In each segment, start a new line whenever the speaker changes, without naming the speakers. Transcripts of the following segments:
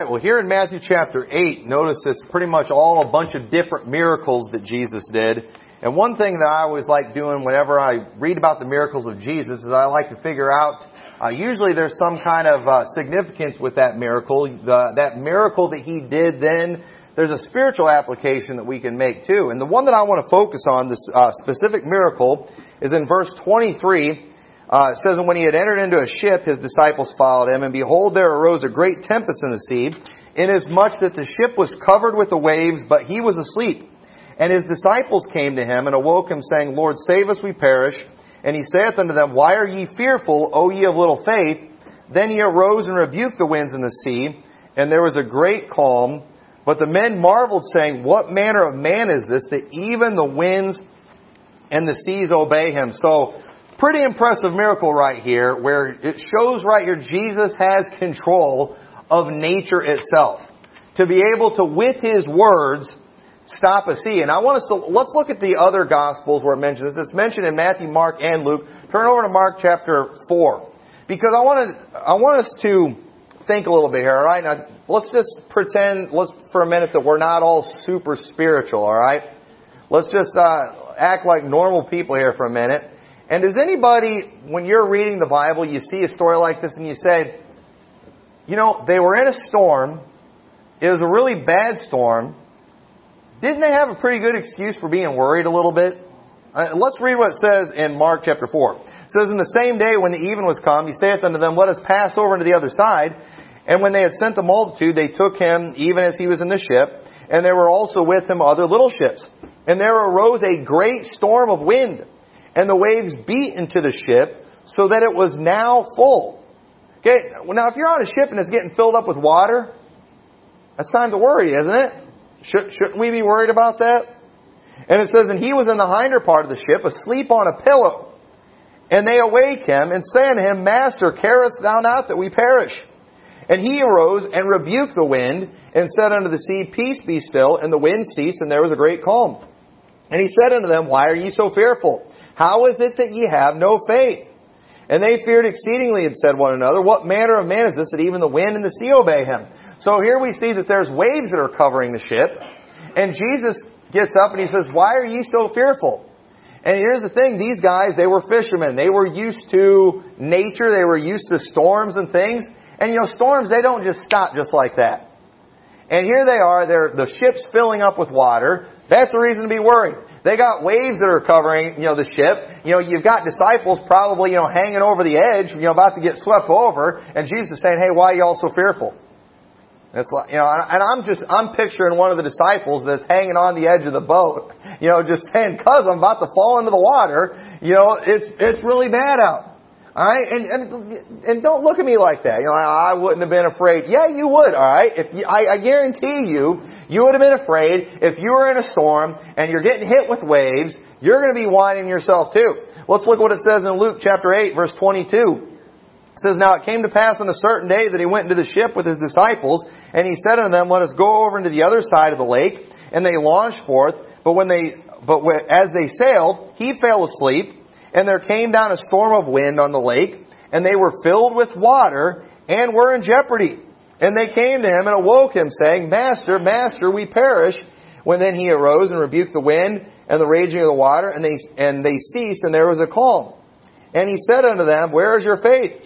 Well, here in Matthew chapter 8, notice it's pretty much all a bunch of different miracles that Jesus did. And one thing that I always like doing whenever I read about the miracles of Jesus is I like to figure out, uh, usually there's some kind of uh, significance with that miracle. The, that miracle that he did then, there's a spiritual application that we can make too. And the one that I want to focus on, this uh, specific miracle, is in verse 23 uh, it says, And when he had entered into a ship, his disciples followed him, and behold, there arose a great tempest in the sea, inasmuch that the ship was covered with the waves, but he was asleep. And his disciples came to him and awoke him, saying, Lord, save us, we perish. And he saith unto them, Why are ye fearful, O ye of little faith? Then he arose and rebuked the winds and the sea, and there was a great calm. But the men marveled, saying, What manner of man is this, that even the winds and the seas obey him? So, pretty impressive miracle right here where it shows right here Jesus has control of nature itself. To be able to, with His words, stop a sea. And I want us to, let's look at the other Gospels where it mentions this. It's mentioned in Matthew, Mark, and Luke. Turn over to Mark chapter 4. Because I want to, I want us to think a little bit here, alright? Now, let's just pretend, let's, for a minute, that we're not all super spiritual, alright? Let's just, uh, act like normal people here for a minute. And does anybody, when you're reading the Bible, you see a story like this and you say, you know, they were in a storm. It was a really bad storm. Didn't they have a pretty good excuse for being worried a little bit? Uh, let's read what it says in Mark chapter 4. It says, In the same day when the even was come, he saith unto them, Let us pass over into the other side. And when they had sent the multitude, they took him even as he was in the ship. And there were also with him other little ships. And there arose a great storm of wind and the waves beat into the ship so that it was now full. Okay, now if you're on a ship and it's getting filled up with water, that's time to worry, isn't it? Should, shouldn't we be worried about that? And it says, And he was in the hinder part of the ship, asleep on a pillow. And they awake him, and say unto him, Master, carest thou not that we perish? And he arose and rebuked the wind, and said unto the sea, Peace be still. And the wind ceased, and there was a great calm. And he said unto them, Why are ye so fearful? How is it that ye have no faith? And they feared exceedingly and said one another, What manner of man is this that even the wind and the sea obey him? So here we see that there's waves that are covering the ship. And Jesus gets up and he says, Why are ye so fearful? And here's the thing, these guys, they were fishermen. They were used to nature, they were used to storms and things. And you know, storms, they don't just stop just like that. And here they are, they're, the ship's filling up with water. That's the reason to be worried. They got waves that are covering, you know, the ship. You know, you've got disciples probably, you know, hanging over the edge, you know, about to get swept over. And Jesus is saying, hey, why are you all so fearful? It's like, you know, and I'm just, I'm picturing one of the disciples that's hanging on the edge of the boat, you know, just saying, cuz I'm about to fall into the water, you know, it's, it's really bad out. Alright? And, and, and don't look at me like that. You know, I, I wouldn't have been afraid. Yeah, you would, alright? If you, I, I guarantee you, you would have been afraid if you were in a storm and you're getting hit with waves, you're going to be whining yourself too. Let's look at what it says in Luke chapter 8 verse 22. It says, Now it came to pass on a certain day that he went into the ship with his disciples, and he said unto them, Let us go over into the other side of the lake. And they launched forth, but when they, but as they sailed, he fell asleep, and there came down a storm of wind on the lake, and they were filled with water, and were in jeopardy. And they came to him and awoke him, saying, Master, Master, we perish. When then he arose and rebuked the wind and the raging of the water, and they, and they ceased, and there was a calm. And he said unto them, Where is your faith?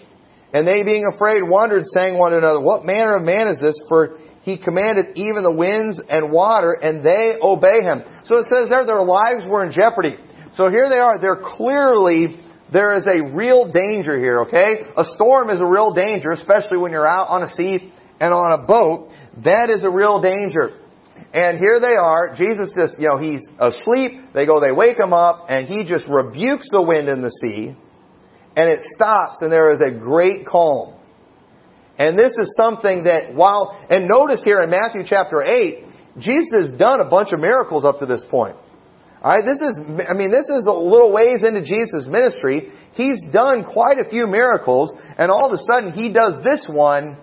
And they, being afraid, wondered, saying one to another, What manner of man is this? For he commanded even the winds and water, and they obey him. So it says there, their lives were in jeopardy. So here they are. They're clearly there is a real danger here, okay? A storm is a real danger, especially when you're out on a sea and on a boat, that is a real danger. And here they are. Jesus just, you know, he's asleep. They go, they wake him up, and he just rebukes the wind and the sea, and it stops, and there is a great calm. And this is something that while, and notice here in Matthew chapter 8, Jesus has done a bunch of miracles up to this point. Alright, this is, I mean, this is a little ways into Jesus' ministry. He's done quite a few miracles, and all of a sudden he does this one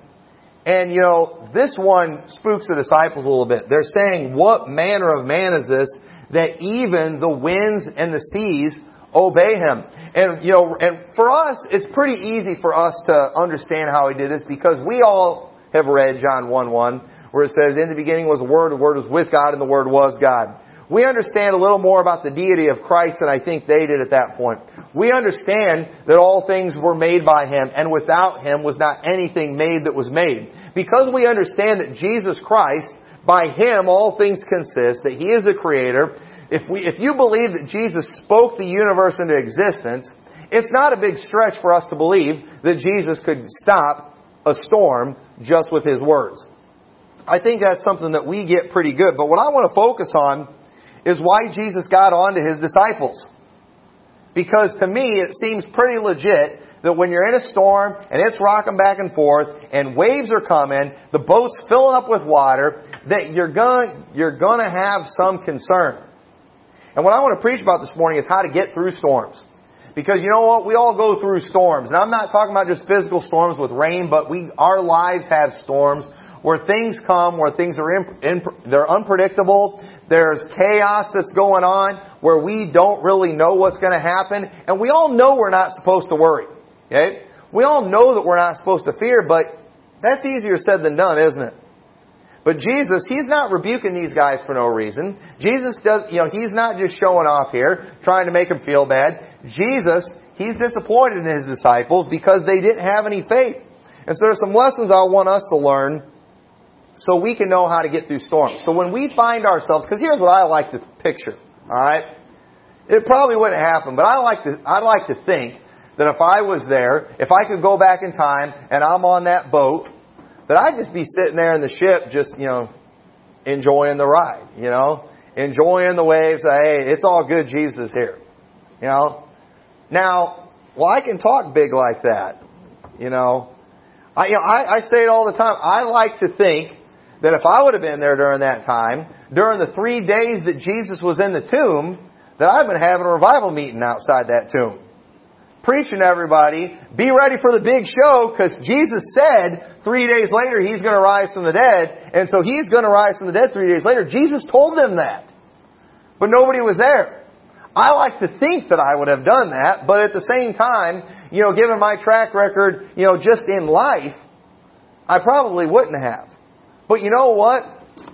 and you know, this one spooks the disciples a little bit. They're saying, what manner of man is this that even the winds and the seas obey him? And you know, and for us, it's pretty easy for us to understand how he did this because we all have read John 1 1, where it says, In the beginning was the Word, the Word was with God, and the Word was God. We understand a little more about the deity of Christ than I think they did at that point. We understand that all things were made by Him, and without Him was not anything made that was made. Because we understand that Jesus Christ, by Him all things consist, that He is the Creator, if, we, if you believe that Jesus spoke the universe into existence, it's not a big stretch for us to believe that Jesus could stop a storm just with His words. I think that's something that we get pretty good. But what I want to focus on is why Jesus got on to his disciples. Because to me, it seems pretty legit that when you're in a storm and it's rocking back and forth and waves are coming, the boat's filling up with water, that you're going you're going to have some concern. And what I want to preach about this morning is how to get through storms. Because you know what? We all go through storms. And I'm not talking about just physical storms with rain, but we our lives have storms where things come, where things are imp, imp, they're unpredictable, there's chaos that's going on where we don't really know what's going to happen. And we all know we're not supposed to worry. Okay? We all know that we're not supposed to fear, but that's easier said than done, isn't it? But Jesus, He's not rebuking these guys for no reason. Jesus does, you know, He's not just showing off here, trying to make them feel bad. Jesus, He's disappointed in His disciples because they didn't have any faith. And so there's some lessons I want us to learn so we can know how to get through storms. So when we find ourselves, because here's what I like to picture, all right? It probably wouldn't happen, but I like to, I like to think that if I was there, if I could go back in time and I'm on that boat, that I'd just be sitting there in the ship, just you know, enjoying the ride, you know, enjoying the waves. Hey, it's all good. Jesus here, you know. Now, well, I can talk big like that, you know. I, you know, I, I say it all the time. I like to think that if I would have been there during that time, during the three days that Jesus was in the tomb, that I've been having a revival meeting outside that tomb. Preaching to everybody, be ready for the big show, because Jesus said three days later he's going to rise from the dead, and so he's going to rise from the dead three days later. Jesus told them that. But nobody was there. I like to think that I would have done that, but at the same time, you know, given my track record, you know, just in life, I probably wouldn't have. But you know what?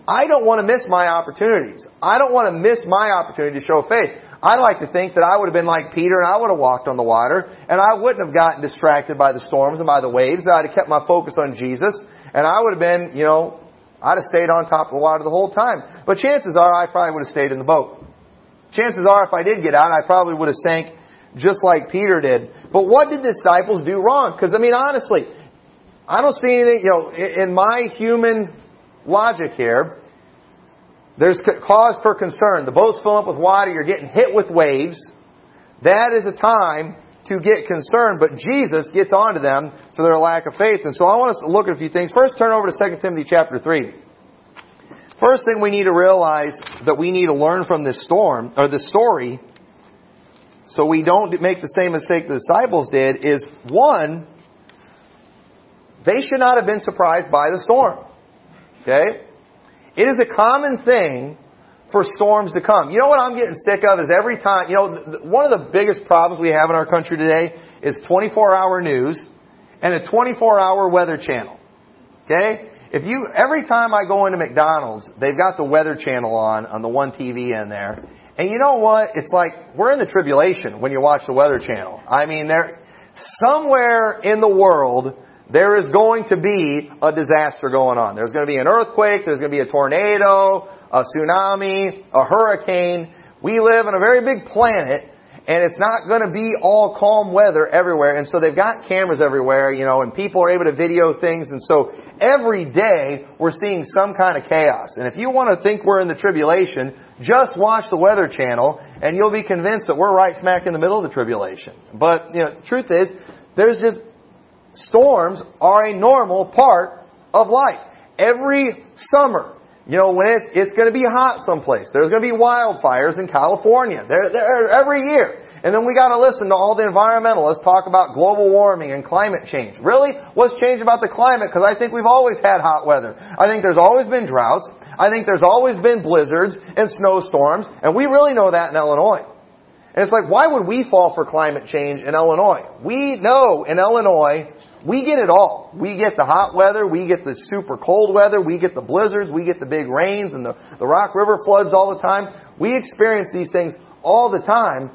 I don't want to miss my opportunities. I don't want to miss my opportunity to show faith. I'd like to think that I would have been like Peter and I would have walked on the water and I wouldn't have gotten distracted by the storms and by the waves. I'd have kept my focus on Jesus and I would have been, you know, I'd have stayed on top of the water the whole time. But chances are I probably would have stayed in the boat. Chances are if I did get out, I probably would have sank just like Peter did. But what did disciples do wrong? Because, I mean, honestly, I don't see anything, you know, in my human logic here. There's cause for concern. The boat's filling up with water. You're getting hit with waves. That is a time to get concerned. But Jesus gets onto them for their lack of faith. And so I want us to look at a few things. First, turn over to 2 Timothy chapter 3. First thing we need to realize that we need to learn from this storm, or this story, so we don't make the same mistake the disciples did, is one, they should not have been surprised by the storm. Okay? It is a common thing for storms to come. You know what I'm getting sick of is every time, you know, one of the biggest problems we have in our country today is 24 hour news and a 24 hour weather channel. Okay? If you, every time I go into McDonald's, they've got the weather channel on, on the one TV in there. And you know what? It's like, we're in the tribulation when you watch the weather channel. I mean, there, somewhere in the world, there is going to be a disaster going on. There's going to be an earthquake, there's going to be a tornado, a tsunami, a hurricane. We live on a very big planet, and it's not going to be all calm weather everywhere. And so they've got cameras everywhere, you know, and people are able to video things. And so every day we're seeing some kind of chaos. And if you want to think we're in the tribulation, just watch the Weather Channel, and you'll be convinced that we're right smack in the middle of the tribulation. But, you know, truth is, there's just storms are a normal part of life. Every summer, you know, when it, it's going to be hot someplace, there's going to be wildfires in California. They're, they're every year. And then we got to listen to all the environmentalists talk about global warming and climate change. Really? What's changed about the climate? Because I think we've always had hot weather. I think there's always been droughts. I think there's always been blizzards and snowstorms. And we really know that in Illinois. And it's like, why would we fall for climate change in Illinois? We know in Illinois We get it all. We get the hot weather, we get the super cold weather, we get the blizzards, we get the big rains and the, the Rock River floods all the time. We experience these things all the time.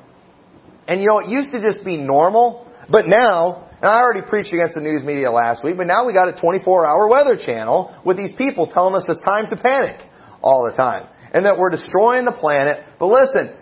And you know, it used to just be normal, but now, and I already preached against the news media last week, but now we got a 24 hour weather channel with these people telling us it's time to panic all the time. And that we're destroying the planet. But listen,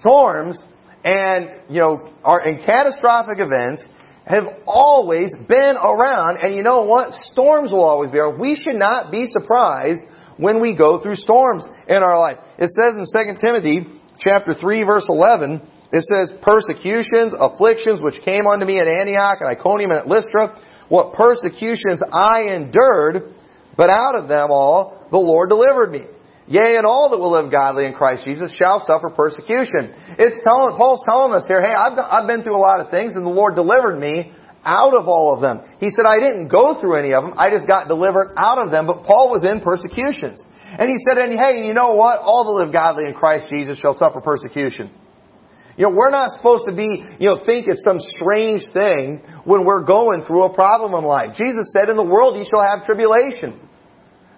storms and, you know, are, catastrophic events have always been around, and you know what? Storms will always be around. We should not be surprised when we go through storms in our life. It says in 2 Timothy chapter 3 verse 11, it says, persecutions, afflictions which came unto me at Antioch and Iconium and at Lystra, what persecutions I endured, but out of them all the Lord delivered me. Yea, and all that will live godly in Christ Jesus shall suffer persecution. It's telling, Paul's telling us here, hey, I've, I've been through a lot of things and the Lord delivered me out of all of them. He said, I didn't go through any of them, I just got delivered out of them, but Paul was in persecutions. And he said, and hey, you know what? All that live godly in Christ Jesus shall suffer persecution. You know, we're not supposed to be, you know, think it's some strange thing when we're going through a problem in life. Jesus said, in the world ye shall have tribulation.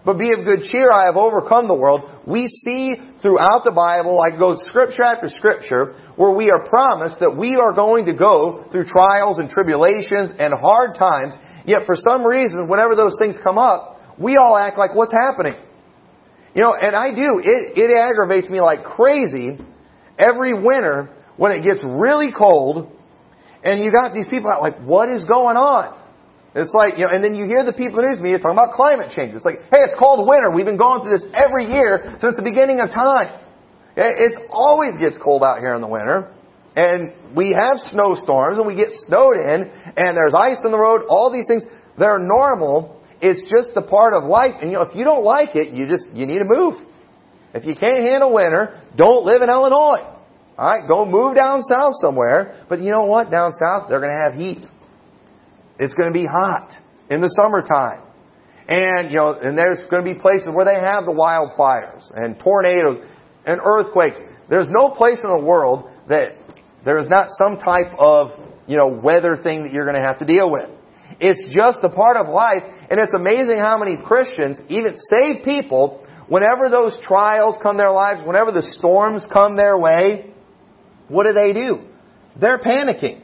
But be of good cheer, I have overcome the world. We see throughout the Bible, I go scripture after scripture, where we are promised that we are going to go through trials and tribulations and hard times, yet for some reason, whenever those things come up, we all act like what's happening? You know, and I do. It, it aggravates me like crazy every winter when it gets really cold and you got these people out like, what is going on? It's like, you know, and then you hear the people in the news media talking about climate change. It's like, hey, it's called winter. We've been going through this every year since the beginning of time. It always gets cold out here in the winter. And we have snowstorms and we get snowed in and there's ice on the road, all these things. They're normal. It's just a part of life. And you know, if you don't like it, you just, you need to move. If you can't handle winter, don't live in Illinois. Alright, go move down south somewhere. But you know what? Down south, they're going to have heat. It's going to be hot in the summertime. And, you know, and there's going to be places where they have the wildfires and tornadoes and earthquakes. There's no place in the world that there is not some type of, you know, weather thing that you're going to have to deal with. It's just a part of life, and it's amazing how many Christians, even saved people, whenever those trials come their lives, whenever the storms come their way, what do they do? They're panicking.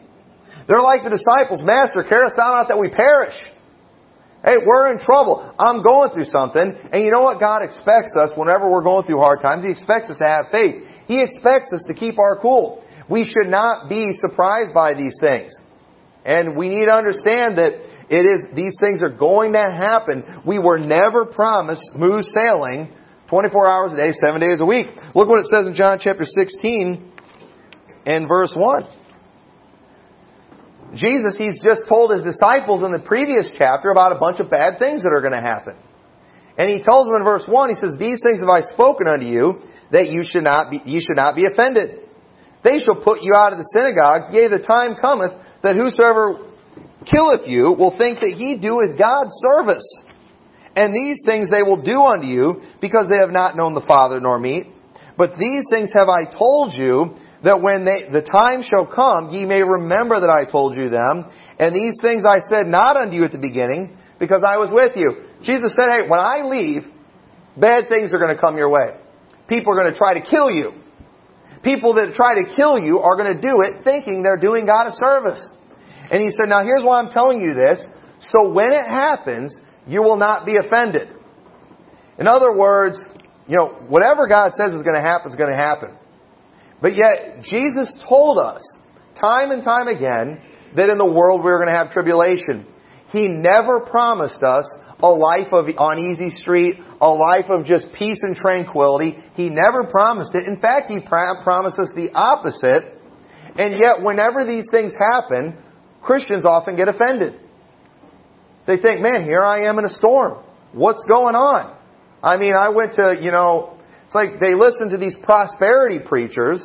They're like the disciples, Master, carest thou not that we perish? Hey, we're in trouble. I'm going through something. And you know what God expects us whenever we're going through hard times? He expects us to have faith. He expects us to keep our cool. We should not be surprised by these things. And we need to understand that it is, these things are going to happen. We were never promised smooth sailing 24 hours a day, 7 days a week. Look what it says in John chapter 16 and verse 1. Jesus, he's just told his disciples in the previous chapter about a bunch of bad things that are going to happen. And he tells them in verse 1, he says, These things have I spoken unto you, that you should not be, you should not be offended. They shall put you out of the synagogues, yea, the time cometh that whosoever killeth you will think that he doeth God's service. And these things they will do unto you, because they have not known the Father nor me. But these things have I told you, that when they, the time shall come, ye may remember that I told you them. And these things I said not unto you at the beginning, because I was with you. Jesus said, hey, when I leave, bad things are going to come your way. People are going to try to kill you. People that try to kill you are going to do it thinking they're doing God a service. And he said, now here's why I'm telling you this. So when it happens, you will not be offended. In other words, you know, whatever God says is going to happen is going to happen. But yet, Jesus told us, time and time again, that in the world we were going to have tribulation. He never promised us a life of on easy street, a life of just peace and tranquility. He never promised it. In fact, He promised us the opposite. And yet, whenever these things happen, Christians often get offended. They think, man, here I am in a storm. What's going on? I mean, I went to, you know, it's like they listen to these prosperity preachers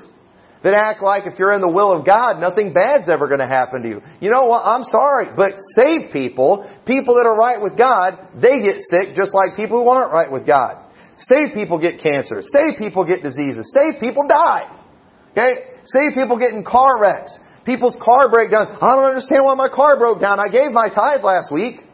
that act like if you're in the will of God, nothing bad's ever going to happen to you. You know what? I'm sorry, but saved people, people that are right with God, they get sick just like people who aren't right with God. Saved people get cancer. Saved people get diseases. Saved people die. Okay? Saved people get in car wrecks. People's car breakdowns. I don't understand why my car broke down. I gave my tithe last week.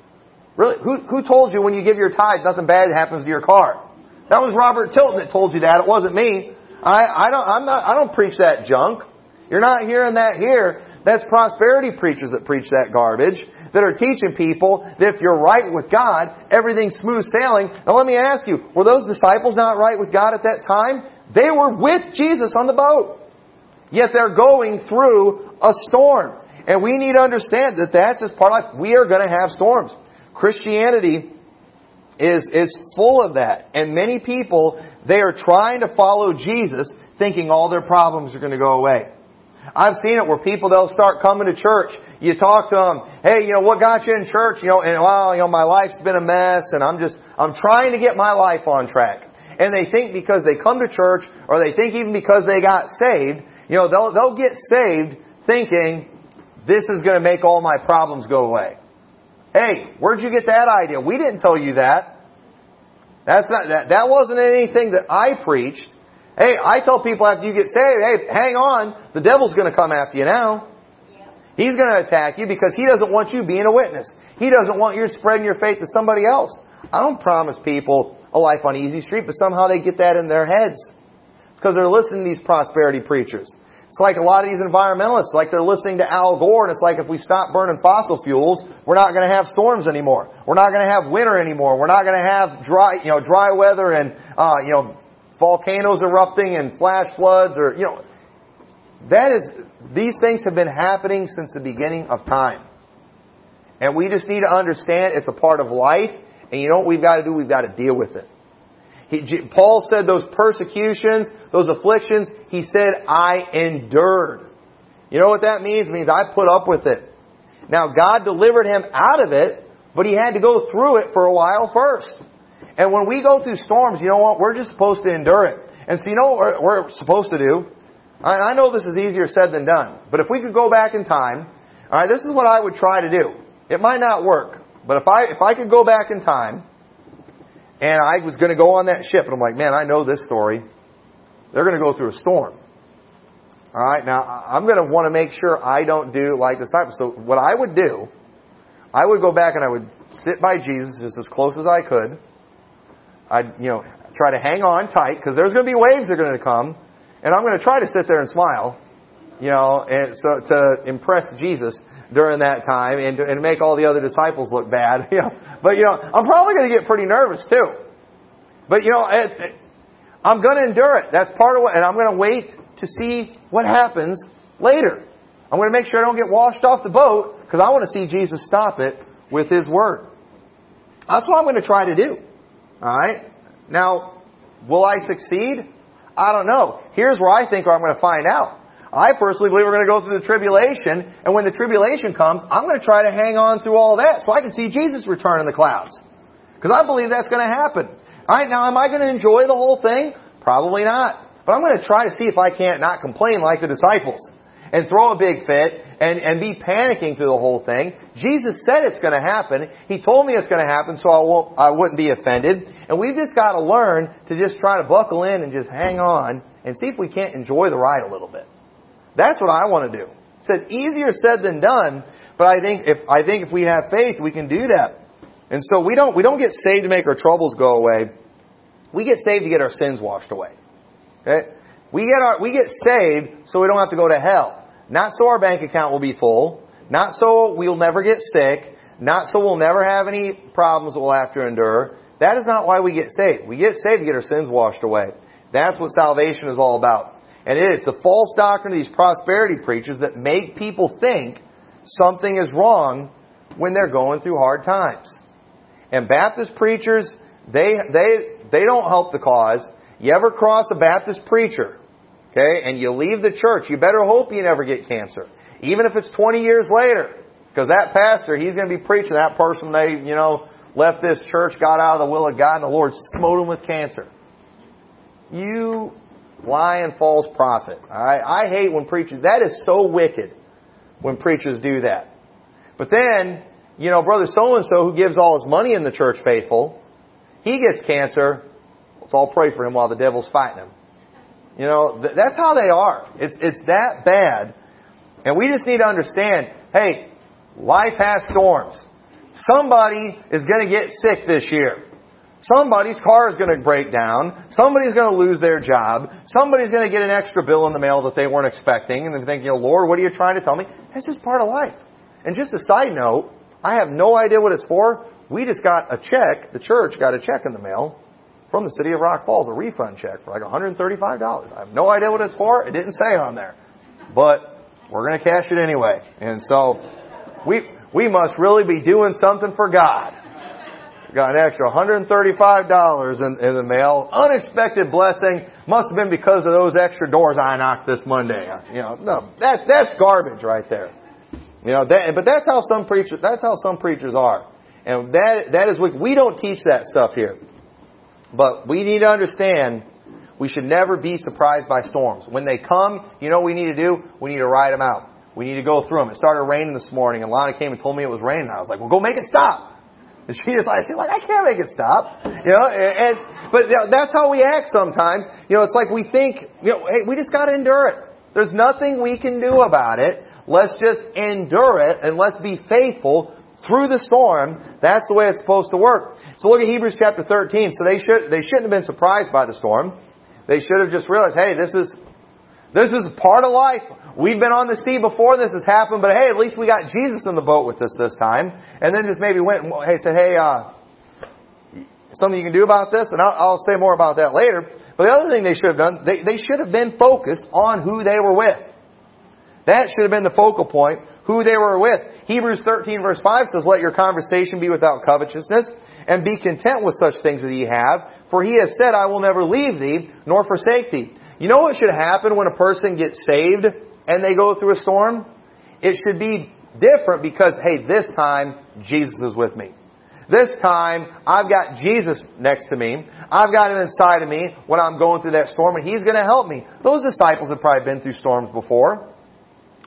Really? Who, who told you when you give your tithe nothing bad happens to your car? That was Robert Tilton that told you that. It wasn't me. I, I don't, I'm not, I don't preach that junk. You're not hearing that here. That's prosperity preachers that preach that garbage, that are teaching people that if you're right with God, everything's smooth sailing. Now let me ask you, were those disciples not right with God at that time? They were with Jesus on the boat. Yet they're going through a storm. And we need to understand that that's just part of life. We are going to have storms. Christianity is, is full of that. And many people, they are trying to follow Jesus thinking all their problems are going to go away. I've seen it where people, they'll start coming to church. You talk to them, hey, you know, what got you in church? You know, and well, you know, my life's been a mess and I'm just, I'm trying to get my life on track. And they think because they come to church or they think even because they got saved, you know, they'll, they'll get saved thinking this is going to make all my problems go away. Hey, where'd you get that idea? We didn't tell you that. That's not, that, that wasn't anything that I preached. Hey, I tell people after you get saved, hey, hang on, the devil's going to come after you now. He's going to attack you because he doesn't want you being a witness. He doesn't want you spreading your faith to somebody else. I don't promise people a life on easy street, but somehow they get that in their heads. It's because they're listening to these prosperity preachers. It's like a lot of these environmentalists, like they're listening to Al Gore, and it's like if we stop burning fossil fuels, we're not going to have storms anymore. We're not going to have winter anymore. We're not going to have dry, you know, dry weather and, uh, you know, volcanoes erupting and flash floods or, you know, that is, these things have been happening since the beginning of time. And we just need to understand it's a part of life, and you know what we've got to do? We've got to deal with it. He, Paul said those persecutions, those afflictions, he said, I endured. You know what that means? It means I put up with it. Now, God delivered him out of it, but he had to go through it for a while first. And when we go through storms, you know what? We're just supposed to endure it. And so you know what we're, supposed to do? I, know this is easier said than done, but if we could go back in time, alright, this is what I would try to do. It might not work, but if I, if I could go back in time, and I was going to go on that ship, and I'm like, man, I know this story. They're going to go through a storm. Alright, now I'm going to want to make sure I don't do like disciples. So what I would do, I would go back and I would sit by Jesus just as close as I could. I'd, you know, try to hang on tight because there's going to be waves that are going to come, and I'm going to try to sit there and smile, you know, and so to impress Jesus during that time and and make all the other disciples look bad, you know. But you know, I'm probably going to get pretty nervous too. But you know, it, it, I'm going to endure it. That's part of what, and I'm going to wait to see what happens later. I'm going to make sure I don't get washed off the boat because I want to see Jesus stop it with His Word. That's what I'm going to try to do. Alright? Now, will I succeed? I don't know. Here's where I think I'm going to find out. I personally believe we're going to go through the tribulation, and when the tribulation comes, I'm going to try to hang on through all that so I can see Jesus return in the clouds. Because I believe that's going to happen. Alright, now am I going to enjoy the whole thing? Probably not. But I'm going to try to see if I can't not complain like the disciples and throw a big fit and, and be panicking through the whole thing. Jesus said it's going to happen. He told me it's going to happen, so I won't, I wouldn't be offended. And we've just got to learn to just try to buckle in and just hang on and see if we can't enjoy the ride a little bit. That's what I want to do. It's easier said than done, but I think if I think if we have faith, we can do that. And so we don't we don't get saved to make our troubles go away. We get saved to get our sins washed away. Okay? We get our we get saved so we don't have to go to hell. Not so our bank account will be full. Not so we'll never get sick. Not so we'll never have any problems we'll have to endure. That is not why we get saved. We get saved to get our sins washed away. That's what salvation is all about. And it is the false doctrine of these prosperity preachers that make people think something is wrong when they're going through hard times. And Baptist preachers, they, they, they don't help the cause. You ever cross a Baptist preacher okay, and you leave the church, you better hope you never get cancer. Even if it's 20 years later. Because that pastor, he's going to be preaching that person they, you know, left this church, got out of the will of God, and the Lord smote him with cancer. You lying false prophet. I, I hate when preachers, that is so wicked when preachers do that. But then, you know, brother so and so who gives all his money in the church faithful, he gets cancer. Let's all pray for him while the devil's fighting him. You know, th- that's how they are. It's, it's that bad. And we just need to understand, hey, life has storms. Somebody is going to get sick this year. Somebody's car is going to break down. Somebody's going to lose their job. Somebody's going to get an extra bill in the mail that they weren't expecting. And they're thinking, oh, Lord, what are you trying to tell me? That's just part of life. And just a side note, I have no idea what it's for. We just got a check, the church got a check in the mail from the city of Rock Falls, a refund check for like $135. I have no idea what it's for. It didn't say on there. But we're going to cash it anyway. And so we, we must really be doing something for God. Got an extra $135 in, in the mail. Unexpected blessing. Must have been because of those extra doors I knocked this Monday. You know, no, that's, that's garbage right there. You know, that, but that's how some preachers, that's how some preachers are. And that, that is what, we don't teach that stuff here. But we need to understand we should never be surprised by storms. When they come, you know what we need to do? We need to ride them out. We need to go through them. It started raining this morning, and Lana came and told me it was raining. I was like, well, go make it stop. And she just like, like, I can't make it stop. You know, and, but that's how we act sometimes. You know, it's like we think, you know, hey, we just gotta endure it. There's nothing we can do about it. Let's just endure it and let's be faithful through the storm. That's the way it's supposed to work. So look at Hebrews chapter 13. So they should, they shouldn't have been surprised by the storm. They should have just realized, hey, this is, this is part of life. We've been on the sea before this has happened, but hey, at least we got Jesus in the boat with us this time. And then just maybe went and hey, said, hey, uh, something you can do about this? And I'll, I'll say more about that later. But the other thing they should have done, they, they should have been focused on who they were with. That should have been the focal point, who they were with. Hebrews 13 verse 5 says, Let your conversation be without covetousness, and be content with such things that ye have, for he has said, I will never leave thee, nor forsake thee. You know what should happen when a person gets saved and they go through a storm? It should be different because, hey, this time, Jesus is with me. This time, I've got Jesus next to me. I've got him inside of me when I'm going through that storm, and he's going to help me. Those disciples have probably been through storms before.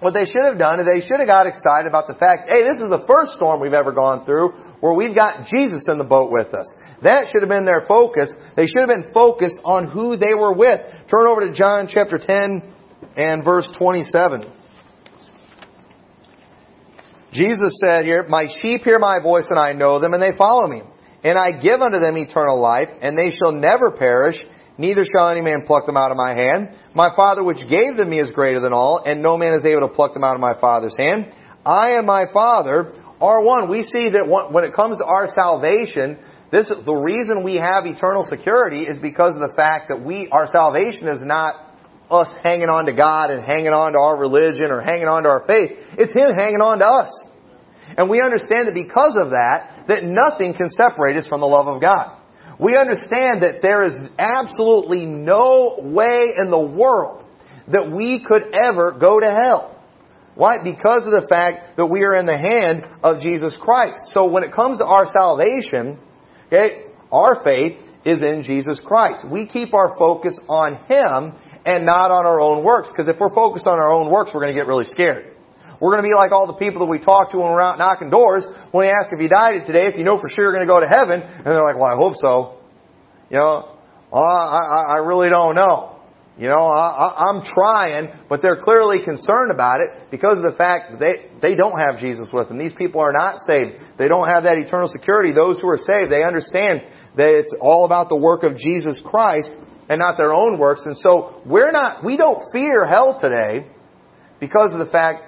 What they should have done is they should have got excited about the fact, hey, this is the first storm we've ever gone through where we've got Jesus in the boat with us. That should have been their focus. They should have been focused on who they were with. Turn over to John chapter 10 and verse 27. Jesus said here, My sheep hear my voice and I know them and they follow me. And I give unto them eternal life and they shall never perish, neither shall any man pluck them out of my hand. My Father which gave them me is greater than all, and no man is able to pluck them out of my Father's hand. I and my Father are one. We see that when it comes to our salvation, this the reason we have eternal security is because of the fact that we our salvation is not us hanging on to God and hanging on to our religion or hanging on to our faith. It's Him hanging on to us. And we understand that because of that, that nothing can separate us from the love of God. We understand that there is absolutely no way in the world that we could ever go to hell. Why? Because of the fact that we are in the hand of Jesus Christ. So when it comes to our salvation, okay, our faith is in Jesus Christ. We keep our focus on Him and not on our own works. Because if we're focused on our own works, we're going to get really scared. We're going to be like all the people that we talk to when we're out knocking doors. When we ask if you died today, if you know for sure you're going to go to heaven, and they're like, "Well, I hope so." You know, oh, I, I really don't know. You know, I, I'm trying, but they're clearly concerned about it because of the fact that they, they don't have Jesus with them. These people are not saved. They don't have that eternal security. Those who are saved, they understand that it's all about the work of Jesus Christ and not their own works. And so we're not, we don't fear hell today because of the fact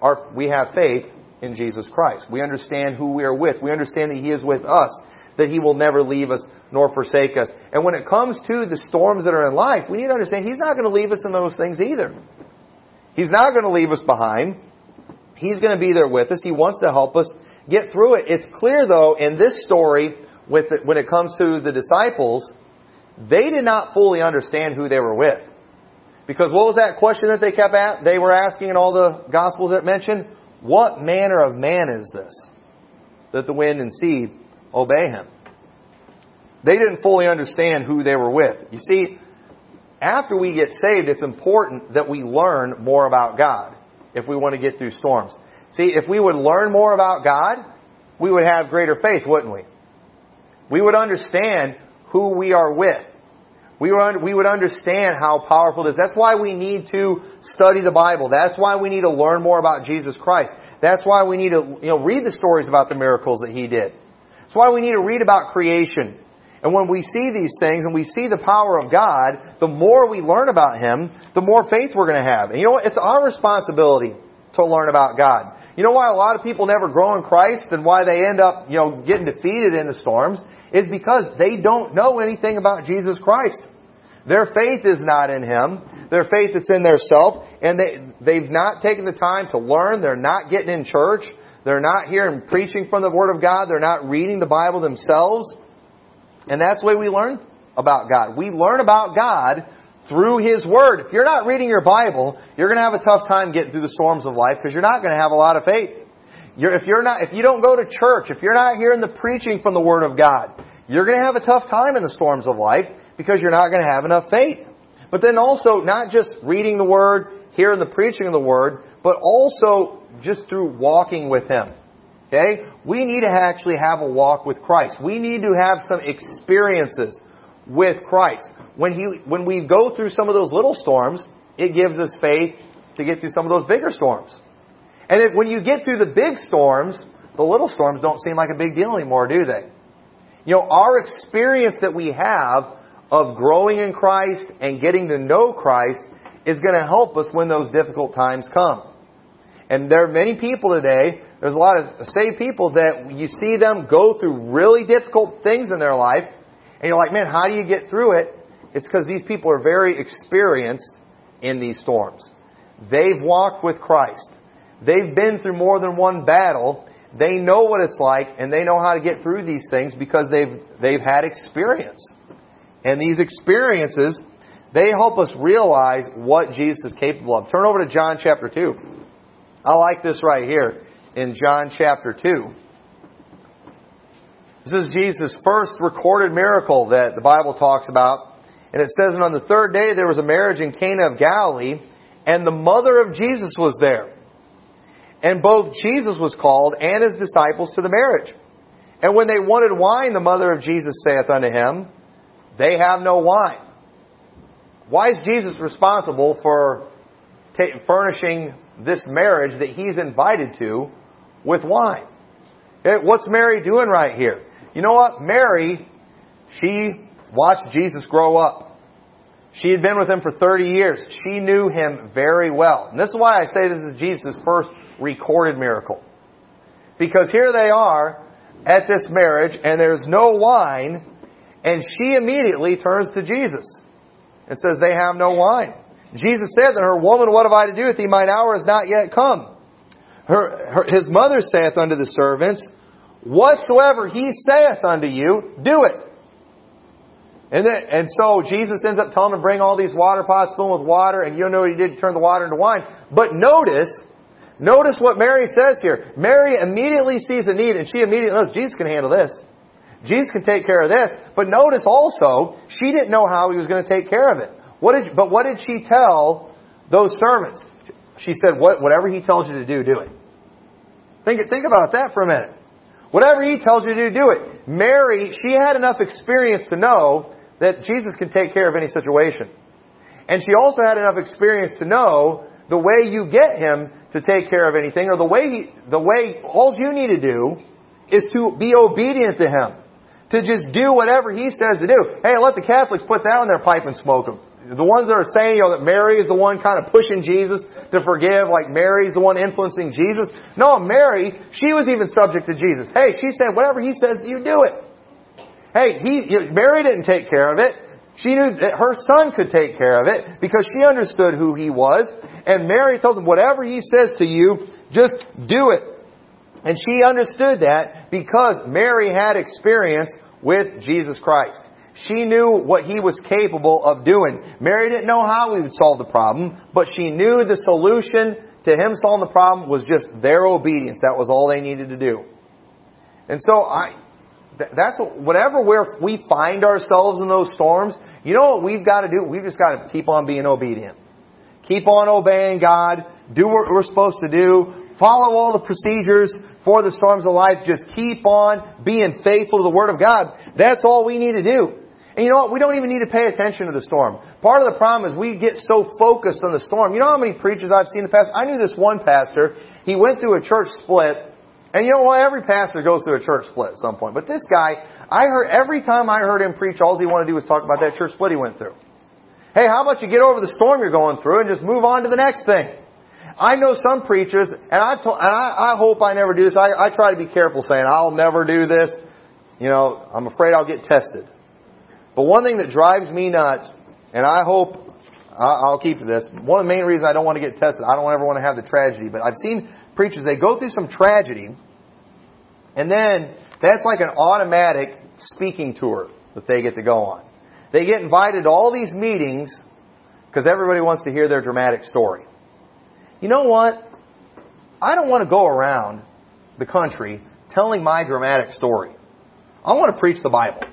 our, we have faith in Jesus Christ. We understand who we are with. We understand that He is with us, that He will never leave us nor forsake us. And when it comes to the storms that are in life, we need to understand He's not going to leave us in those things either. He's not going to leave us behind. He's going to be there with us. He wants to help us get through it. It's clear, though, in this story, with it, when it comes to the disciples, they did not fully understand who they were with. Because what was that question that they kept at? They were asking in all the Gospels that mentioned, What manner of man is this? That the wind and sea obey him. They didn't fully understand who they were with. You see, after we get saved, it's important that we learn more about God if we want to get through storms. See, if we would learn more about God, we would have greater faith, wouldn't we? We would understand who we are with. we would, we would understand how powerful it is. That's why we need to study the Bible. That's why we need to learn more about Jesus Christ. That's why we need to you know, read the stories about the miracles that He did. That's why we need to read about creation. And when we see these things and we see the power of God, the more we learn about Him, the more faith we're going to have. And you know what? It's our responsibility to learn about God. You know why a lot of people never grow in Christ and why they end up, you know, getting defeated in the storms? Is because they don't know anything about Jesus Christ. Their faith is not in Him. Their faith is in their self. And they, they've not taken the time to learn. They're not getting in church. They're not hearing preaching from the Word of God. They're not reading the Bible themselves. And that's the way we learn about God. We learn about God through His Word. If you're not reading your Bible, you're going to have a tough time getting through the storms of life because you're not going to have a lot of faith. You're, if you're not, if you don't go to church, if you're not hearing the preaching from the Word of God, you're going to have a tough time in the storms of life because you're not going to have enough faith. But then also, not just reading the Word, hearing the preaching of the Word, but also just through walking with Him. Okay? We need to actually have a walk with Christ. We need to have some experiences with Christ. When, he, when we go through some of those little storms, it gives us faith to get through some of those bigger storms. And if, when you get through the big storms, the little storms don't seem like a big deal anymore, do they? You know, our experience that we have of growing in Christ and getting to know Christ is going to help us when those difficult times come. And there are many people today, there's a lot of saved people that you see them go through really difficult things in their life, and you're like, man, how do you get through it? It's because these people are very experienced in these storms. They've walked with Christ. They've been through more than one battle. They know what it's like, and they know how to get through these things because they've, they've had experience. And these experiences, they help us realize what Jesus is capable of. Turn over to John chapter 2. I like this right here in John chapter 2. This is Jesus' first recorded miracle that the Bible talks about. And it says, And on the third day there was a marriage in Cana of Galilee, and the mother of Jesus was there. And both Jesus was called and his disciples to the marriage. And when they wanted wine, the mother of Jesus saith unto him, they have no wine. Why is Jesus responsible for furnishing this marriage that he's invited to with wine? Okay, what's Mary doing right here? You know what? Mary, she watched Jesus grow up. She had been with him for 30 years. She knew him very well. And this is why I say this is Jesus' first recorded miracle. Because here they are at this marriage and there's no wine and she immediately turns to Jesus and says, They have no wine. Jesus said to her, Woman, what have I to do with thee? Mine hour is not yet come. Her, her, his mother saith unto the servants, Whatsoever he saith unto you, do it. And, then, and so Jesus ends up telling them to bring all these water pots filled with water, and you know what he did? Turn the water into wine. But notice, notice what Mary says here. Mary immediately sees the need, and she immediately knows Jesus can handle this. Jesus can take care of this. But notice also, she didn't know how he was going to take care of it. What did, but what did she tell those servants? She said, what, whatever he tells you to do, do it. Think, think about that for a minute. Whatever he tells you to do, do it. Mary, she had enough experience to know that Jesus can take care of any situation. And she also had enough experience to know the way you get him to take care of anything, or the way he, the way all you need to do is to be obedient to him to just do whatever he says to do. Hey, let the Catholics put that in their pipe and smoke them. The ones that are saying, you know, that Mary is the one kind of pushing Jesus to forgive, like Mary's the one influencing Jesus. No, Mary, she was even subject to Jesus. Hey, she said, whatever he says, you do it. Hey, he, Mary didn't take care of it. She knew that her son could take care of it because she understood who he was. And Mary told him, whatever he says to you, just do it. And she understood that because Mary had experience with Jesus Christ. She knew what he was capable of doing. Mary didn't know how he would solve the problem, but she knew the solution to him solving the problem was just their obedience. That was all they needed to do. And so I, that's what, whatever where we find ourselves in those storms, you know what we've got to do? We've just got to keep on being obedient. Keep on obeying God. Do what we're supposed to do. Follow all the procedures for the storms of life. Just keep on being faithful to the Word of God. That's all we need to do. And you know what? We don't even need to pay attention to the storm. Part of the problem is we get so focused on the storm. You know how many preachers I've seen in the past? I knew this one pastor. He went through a church split. And you know what? Every pastor goes through a church split at some point. But this guy, I heard, every time I heard him preach, all he wanted to do was talk about that church split he went through. Hey, how about you get over the storm you're going through and just move on to the next thing? I know some preachers, and I, and I, I hope I never do this. I, I try to be careful saying I'll never do this. You know, I'm afraid I'll get tested. But one thing that drives me nuts, and I hope I'll keep this. One of the main reasons I don't want to get tested, I don't ever want to have the tragedy. But I've seen preachers they go through some tragedy, and then that's like an automatic speaking tour that they get to go on. They get invited to all these meetings because everybody wants to hear their dramatic story. You know what? I don't want to go around the country telling my dramatic story. I want to preach the Bible.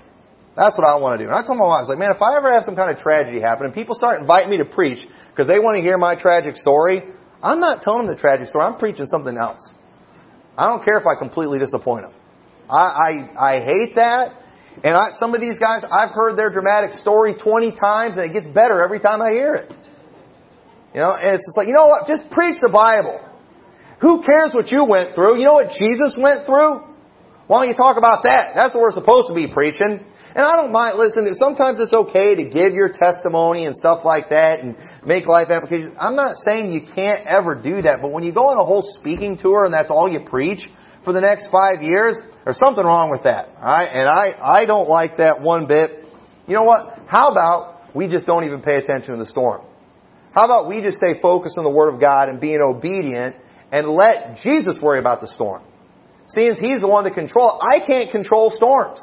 That's what I want to do. And I told my wife, I was like, man, if I ever have some kind of tragedy happen and people start inviting me to preach because they want to hear my tragic story, I'm not telling them the tragic story. I'm preaching something else. I don't care if I completely disappoint them. I, I, I hate that. And I, some of these guys, I've heard their dramatic story 20 times and it gets better every time I hear it. You know, and it's just like, you know what? Just preach the Bible. Who cares what you went through? You know what Jesus went through? Why don't you talk about that? That's what we're supposed to be preaching. And I don't mind, listen, sometimes it's okay to give your testimony and stuff like that and make life applications. I'm not saying you can't ever do that, but when you go on a whole speaking tour and that's all you preach for the next five years, there's something wrong with that. Alright? And I, I don't like that one bit. You know what? How about we just don't even pay attention to the storm? How about we just stay focused on the Word of God and being obedient and let Jesus worry about the storm? Seeing He's the one that controls. I can't control storms.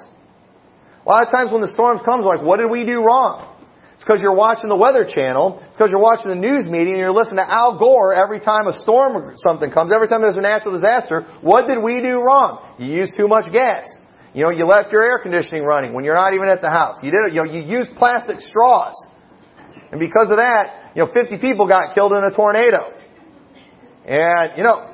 A lot of times when the storms come, like, what did we do wrong? It's because you're watching the Weather Channel. It's because you're watching the news meeting and you're listening to Al Gore every time a storm or something comes. Every time there's a natural disaster, what did we do wrong? You used too much gas. You know, you left your air conditioning running when you're not even at the house. You did, it, you know, you used plastic straws. And because of that, you know, 50 people got killed in a tornado. And, you know,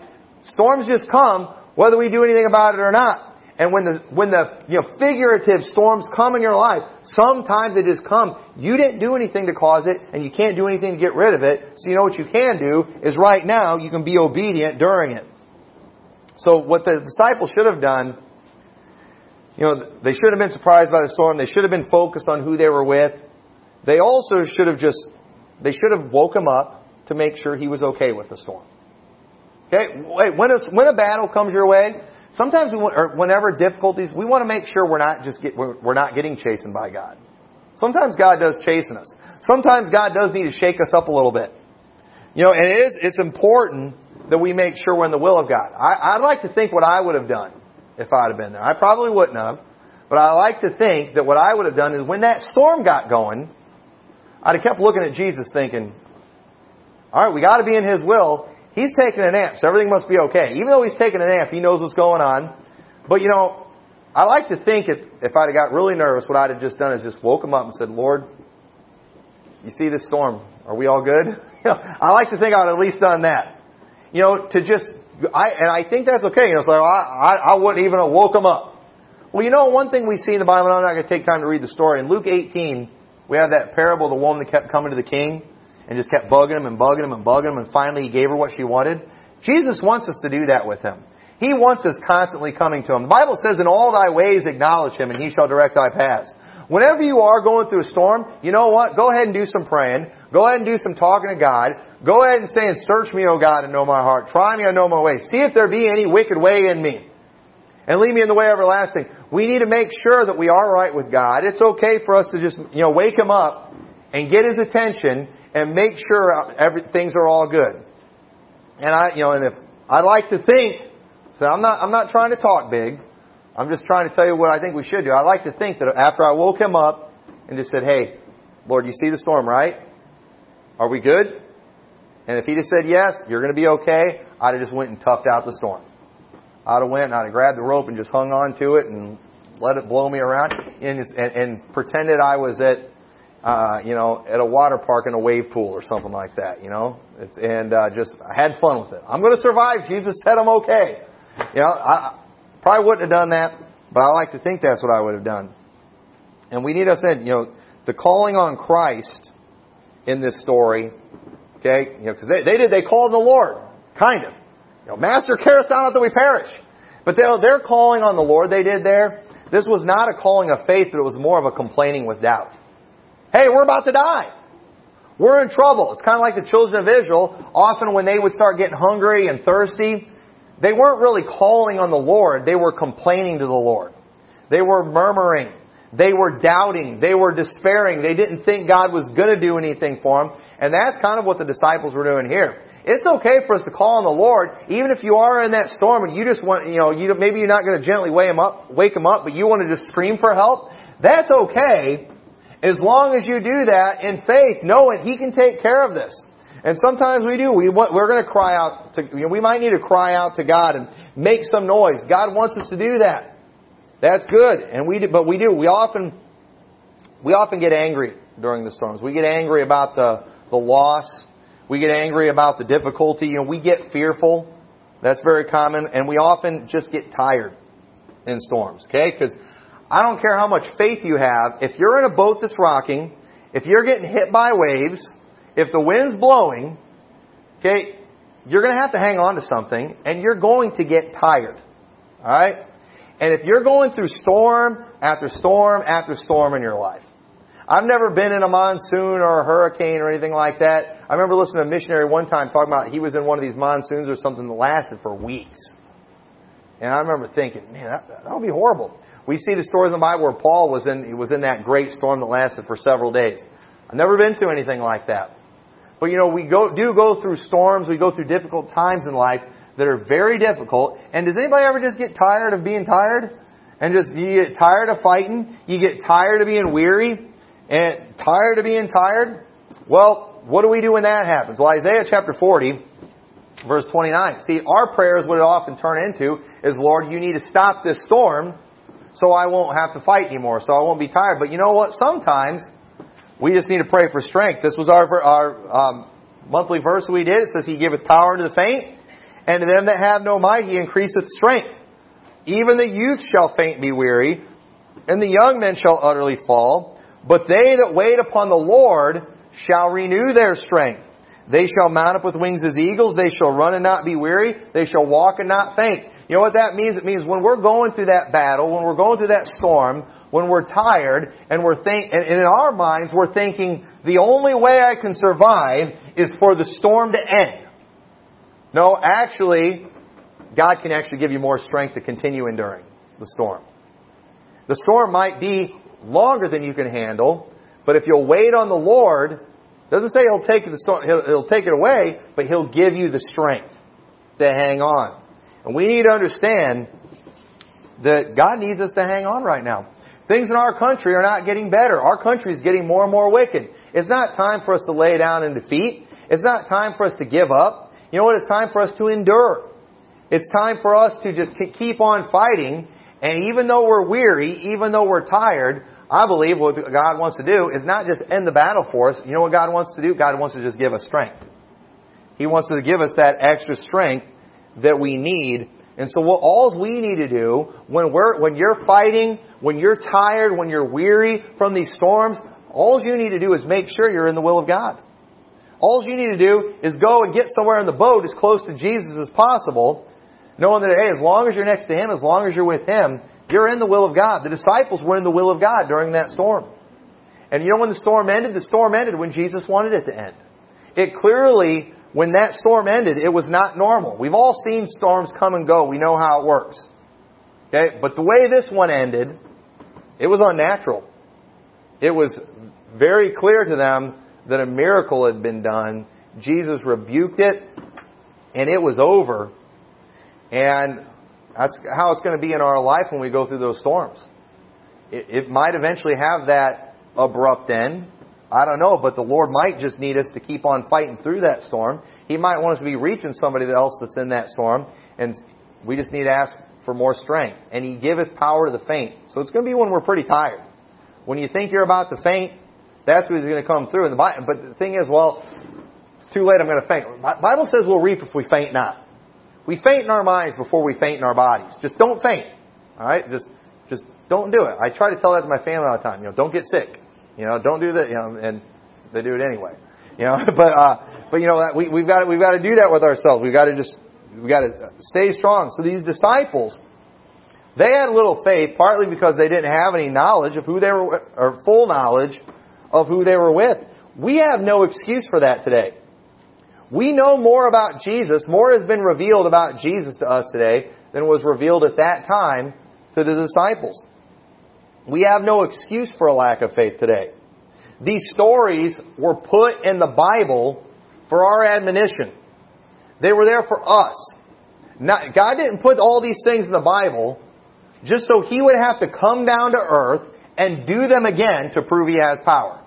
storms just come whether we do anything about it or not. And when the, when the, you know, figurative storms come in your life, sometimes they just come. You didn't do anything to cause it, and you can't do anything to get rid of it. So you know what you can do is right now, you can be obedient during it. So what the disciples should have done, you know, they should have been surprised by the storm. They should have been focused on who they were with. They also should have just, they should have woke him up to make sure he was okay with the storm. Okay? When a, when a battle comes your way, sometimes we want, or whenever difficulties, we want to make sure we're not just get, we're, we're not getting chastened by God. Sometimes God does chasten us. Sometimes God does need to shake us up a little bit. You know, and it is, it's important that we make sure we're in the will of God. I, I'd like to think what I would have done if I'd have been there. I probably wouldn't have. But I like to think that what I would have done is when that storm got going, I'd have kept looking at Jesus thinking, all right, we got to be in His will. He's taking a nap, so everything must be okay. Even though he's taking a nap, he knows what's going on. But you know, I like to think if, if I'd have got really nervous, what I'd have just done is just woke him up and said, Lord, you see this storm. Are we all good? You know, I like to think I'd at least done that. You know, to just, I, and I think that's okay. You know, like, I, I, I wouldn't even have woke him up. Well, you know, one thing we see in the Bible, and I'm not going to take time to read the story. In Luke 18, we have that parable of the woman that kept coming to the king and just kept bugging him and bugging him and bugging him, and finally he gave her what she wanted. Jesus wants us to do that with him. He wants us constantly coming to him. The Bible says, In all thy ways acknowledge him, and he shall direct thy paths. Whenever you are going through a storm, you know what? Go ahead and do some praying. Go ahead and do some talking to God. Go ahead and say, and search me, O God, and know my heart. Try me, and know my ways. See if there be any wicked way in me. And lead me in the way everlasting. We need to make sure that we are right with God. It's okay for us to just, you know, wake Him up and get His attention and make sure every, things are all good. And I, you know, and if I like to think, so I'm not, I'm not trying to talk big. I'm just trying to tell you what I think we should do. I like to think that after I woke him up and just said, "Hey, Lord, you see the storm, right? Are we good?" And if he'd said yes, you're going to be okay, I'd have just went and toughed out the storm. I'd have went and I'd have grabbed the rope and just hung on to it and let it blow me around and, and, and pretended I was at, uh, you know, at a water park in a wave pool or something like that, you know, it's, and uh, just I had fun with it. I'm going to survive. Jesus said I'm okay. You know, I probably wouldn't have done that, but I like to think that's what I would have done. And we need to understand, you know, the calling on Christ in this story, okay, you know, because they, they did, they called the Lord, kind of. You know, Master, carest thou not that we perish. But they're, they're calling on the Lord they did there. This was not a calling of faith, but it was more of a complaining with doubt. Hey, we're about to die. We're in trouble. It's kind of like the children of Israel. Often when they would start getting hungry and thirsty, they weren't really calling on the Lord. They were complaining to the Lord. They were murmuring. They were doubting. They were despairing. They didn't think God was going to do anything for them. And that's kind of what the disciples were doing here. It's okay for us to call on the Lord, even if you are in that storm and you just want, you know, you, maybe you're not going to gently wake him up, wake him up, but you want to just scream for help. That's okay, as long as you do that in faith, knowing He can take care of this. And sometimes we do. We want, we're going to cry out to, you know, we might need to cry out to God and make some noise. God wants us to do that. That's good. And we do, but we do. We often, we often get angry during the storms. We get angry about the, the loss. We get angry about the difficulty. You know, we get fearful. That's very common. And we often just get tired in storms. Okay? Because I don't care how much faith you have. If you're in a boat that's rocking, if you're getting hit by waves, if the wind's blowing, okay, you're going to have to hang on to something and you're going to get tired. Alright? And if you're going through storm after storm after storm in your life, I've never been in a monsoon or a hurricane or anything like that. I remember listening to a missionary one time talking about he was in one of these monsoons or something that lasted for weeks. And I remember thinking, man, that, that would be horrible. We see the stories in the Bible where Paul was in, he was in that great storm that lasted for several days. I've never been through anything like that. But you know, we go, do go through storms, we go through difficult times in life, that are very difficult. And does anybody ever just get tired of being tired? And just you get tired of fighting? You get tired of being weary? And tired of being tired? Well, what do we do when that happens? Well, Isaiah chapter 40, verse 29. See, our prayers, what it often turn into is, Lord, you need to stop this storm so I won't have to fight anymore, so I won't be tired. But you know what? Sometimes we just need to pray for strength. This was our, our um, monthly verse we did. It says, He giveth power to the faint and to them that have no might he increaseth strength. Even the youth shall faint be weary, and the young men shall utterly fall. But they that wait upon the Lord shall renew their strength. They shall mount up with wings as eagles. They shall run and not be weary. They shall walk and not faint. You know what that means? It means when we're going through that battle, when we're going through that storm, when we're tired, and we're think, and in our minds we're thinking, the only way I can survive is for the storm to end. No, actually, God can actually give you more strength to continue enduring the storm. The storm might be longer than you can handle, but if you'll wait on the Lord, doesn't say He'll take the storm, he'll, he'll take it away, but He'll give you the strength to hang on. And we need to understand that God needs us to hang on right now. Things in our country are not getting better. Our country is getting more and more wicked. It's not time for us to lay down in defeat. It's not time for us to give up. You know what? It's time for us to endure. It's time for us to just keep on fighting. And even though we're weary, even though we're tired, I believe what God wants to do is not just end the battle for us. You know what God wants to do? God wants to just give us strength. He wants to give us that extra strength that we need. And so what all we need to do when we're, when you're fighting, when you're tired, when you're weary from these storms, all you need to do is make sure you're in the will of God. All you need to do is go and get somewhere in the boat as close to Jesus as possible, knowing that, hey, as long as you're next to Him, as long as you're with Him, you're in the will of God. The disciples were in the will of God during that storm. And you know when the storm ended? The storm ended when Jesus wanted it to end. It clearly, when that storm ended, it was not normal. We've all seen storms come and go. We know how it works. Okay? But the way this one ended, it was unnatural. It was very clear to them that a miracle had been done. Jesus rebuked it, and it was over. And that's how it's going to be in our life when we go through those storms. It, it might eventually have that abrupt end. I don't know, but the Lord might just need us to keep on fighting through that storm. He might want us to be reaching somebody else that's in that storm, and we just need to ask for more strength. And He giveth power to the faint. So it's going to be when we're pretty tired. When you think you're about to faint, that's who's going to come through. And the Bible, but the thing is, well, it's too late. I'm going to faint. The Bible says we'll reap if we faint not. We faint in our minds before we faint in our bodies. Just don't faint. All right, just just don't do it. I try to tell that to my family all the time. You know, don't get sick. You know, don't do that. You know, and they do it anyway. You know, but uh, but you know we we've got to, we've got to do that with ourselves. We've got to just we've got to stay strong. So these disciples, they had little faith, partly because they didn't have any knowledge of who they were, or full knowledge of who they were with. We have no excuse for that today. We know more about Jesus, more has been revealed about Jesus to us today than was revealed at that time to the disciples. We have no excuse for a lack of faith today. These stories were put in the Bible for our admonition. They were there for us. God didn't put all these things in the Bible just so He would have to come down to earth and do them again to prove He has power.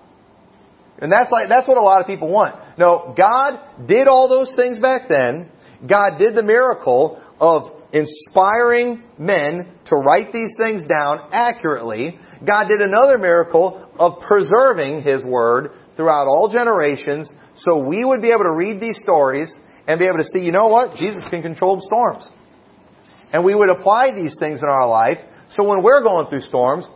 And that's like, that's what a lot of people want. No, God did all those things back then. God did the miracle of inspiring men to write these things down accurately. God did another miracle of preserving His Word throughout all generations so we would be able to read these stories and be able to see, you know what? Jesus can control storms. And we would apply these things in our life so when we're going through storms,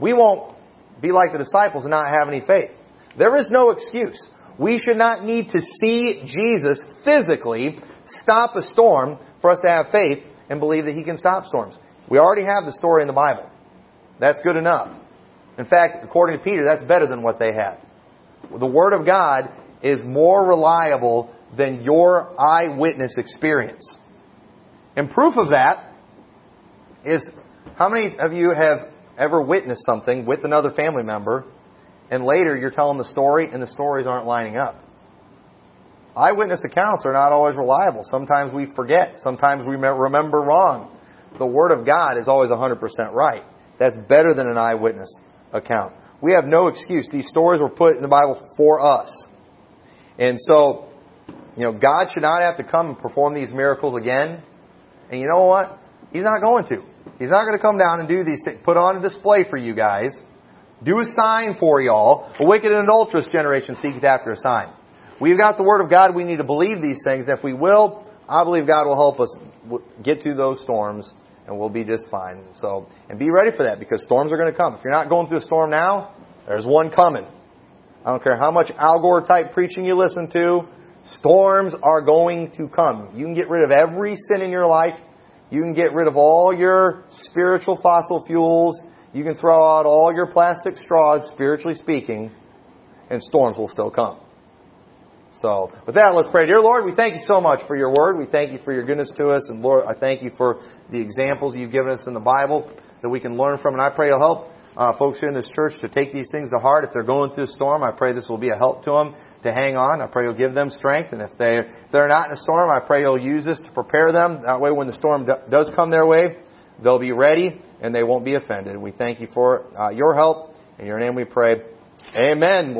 we won't be like the disciples and not have any faith. There is no excuse. We should not need to see Jesus physically stop a storm for us to have faith and believe that He can stop storms. We already have the story in the Bible. That's good enough. In fact, according to Peter, that's better than what they had. The Word of God is more reliable than your eyewitness experience. And proof of that is how many of you have ever witnessed something with another family member and later you're telling the story and the stories aren't lining up? Eyewitness accounts are not always reliable. Sometimes we forget. Sometimes we remember wrong. The Word of God is always 100% right. That's better than an eyewitness account. We have no excuse. These stories were put in the Bible for us. And so, you know, God should not have to come and perform these miracles again. And you know what? He's not going to. He's not going to come down and do these things, put on a display for you guys, do a sign for y'all. A wicked and adulterous generation seeketh after a sign. We've got the Word of God. We need to believe these things. If we will, I believe God will help us get through those storms and we'll be just fine. So, and be ready for that because storms are going to come. If you're not going through a storm now, there's one coming. I don't care how much Al Gore type preaching you listen to, storms are going to come. You can get rid of every sin in your life. You can get rid of all your spiritual fossil fuels. You can throw out all your plastic straws, spiritually speaking, and storms will still come. So, with that, let's pray. Dear Lord, we thank you so much for your word. We thank you for your goodness to us. And Lord, I thank you for the examples you've given us in the Bible that we can learn from. And I pray you'll help uh, folks here in this church to take these things to heart. If they're going through a storm, I pray this will be a help to them to hang on. I pray you'll give them strength. And if, they, if they're not in a storm, I pray you'll use this to prepare them. That way, when the storm do, does come their way, they'll be ready and they won't be offended. We thank you for uh, your help. In your name we pray. Amen.